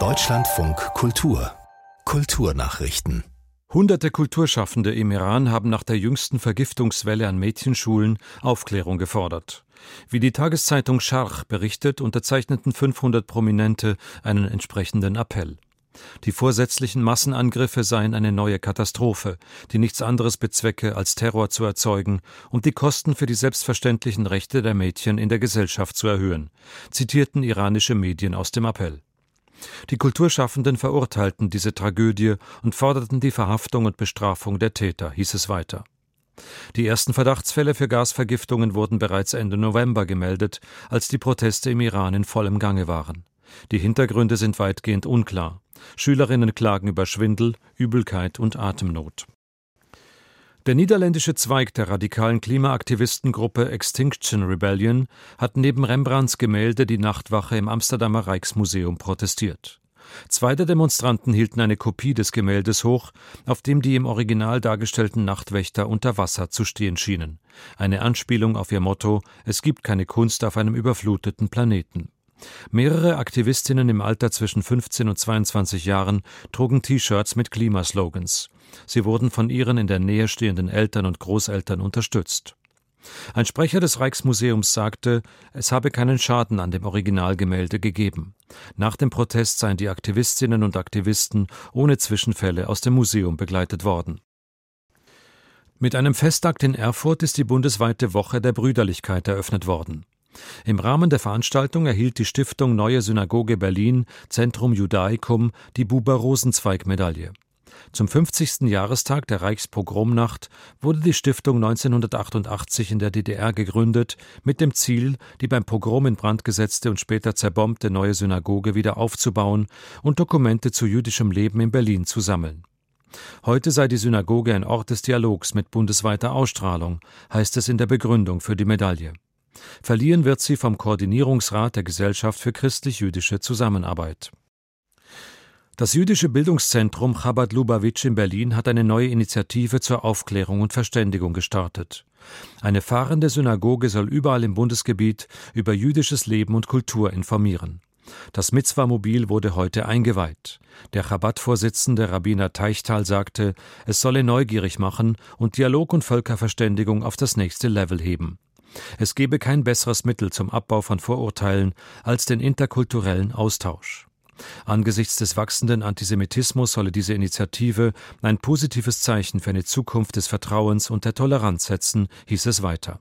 Deutschlandfunk Kultur Kulturnachrichten Hunderte Kulturschaffende im Iran haben nach der jüngsten Vergiftungswelle an Mädchenschulen Aufklärung gefordert. Wie die Tageszeitung Scharch berichtet, unterzeichneten 500 Prominente einen entsprechenden Appell. Die vorsätzlichen Massenangriffe seien eine neue Katastrophe, die nichts anderes bezwecke, als Terror zu erzeugen und die Kosten für die selbstverständlichen Rechte der Mädchen in der Gesellschaft zu erhöhen, zitierten iranische Medien aus dem Appell. Die Kulturschaffenden verurteilten diese Tragödie und forderten die Verhaftung und Bestrafung der Täter, hieß es weiter. Die ersten Verdachtsfälle für Gasvergiftungen wurden bereits Ende November gemeldet, als die Proteste im Iran in vollem Gange waren. Die Hintergründe sind weitgehend unklar. Schülerinnen klagen über Schwindel, Übelkeit und Atemnot. Der niederländische Zweig der radikalen Klimaaktivistengruppe Extinction Rebellion hat neben Rembrandts Gemälde die Nachtwache im Amsterdamer Rijksmuseum protestiert. Zwei der Demonstranten hielten eine Kopie des Gemäldes hoch, auf dem die im Original dargestellten Nachtwächter unter Wasser zu stehen schienen. Eine Anspielung auf ihr Motto Es gibt keine Kunst auf einem überfluteten Planeten. Mehrere Aktivistinnen im Alter zwischen 15 und 22 Jahren trugen T-Shirts mit Klimaslogans. Sie wurden von ihren in der Nähe stehenden Eltern und Großeltern unterstützt. Ein Sprecher des Rijksmuseums sagte, es habe keinen Schaden an dem Originalgemälde gegeben. Nach dem Protest seien die Aktivistinnen und Aktivisten ohne Zwischenfälle aus dem Museum begleitet worden. Mit einem Festakt in Erfurt ist die bundesweite Woche der Brüderlichkeit eröffnet worden. Im Rahmen der Veranstaltung erhielt die Stiftung Neue Synagoge Berlin Zentrum Judaicum die Buber-Rosenzweig-Medaille. Zum 50. Jahrestag der Reichspogromnacht wurde die Stiftung 1988 in der DDR gegründet, mit dem Ziel, die beim Pogrom in Brand gesetzte und später zerbombte neue Synagoge wieder aufzubauen und Dokumente zu jüdischem Leben in Berlin zu sammeln. Heute sei die Synagoge ein Ort des Dialogs mit bundesweiter Ausstrahlung, heißt es in der Begründung für die Medaille. Verliehen wird sie vom Koordinierungsrat der Gesellschaft für christlich-jüdische Zusammenarbeit. Das jüdische Bildungszentrum Chabad Lubavitch in Berlin hat eine neue Initiative zur Aufklärung und Verständigung gestartet. Eine fahrende Synagoge soll überall im Bundesgebiet über jüdisches Leben und Kultur informieren. Das Mitzwa-Mobil wurde heute eingeweiht. Der Chabad-Vorsitzende Rabbiner Teichtal sagte, es solle neugierig machen und Dialog und Völkerverständigung auf das nächste Level heben. Es gebe kein besseres Mittel zum Abbau von Vorurteilen als den interkulturellen Austausch. Angesichts des wachsenden Antisemitismus solle diese Initiative ein positives Zeichen für eine Zukunft des Vertrauens und der Toleranz setzen, hieß es weiter.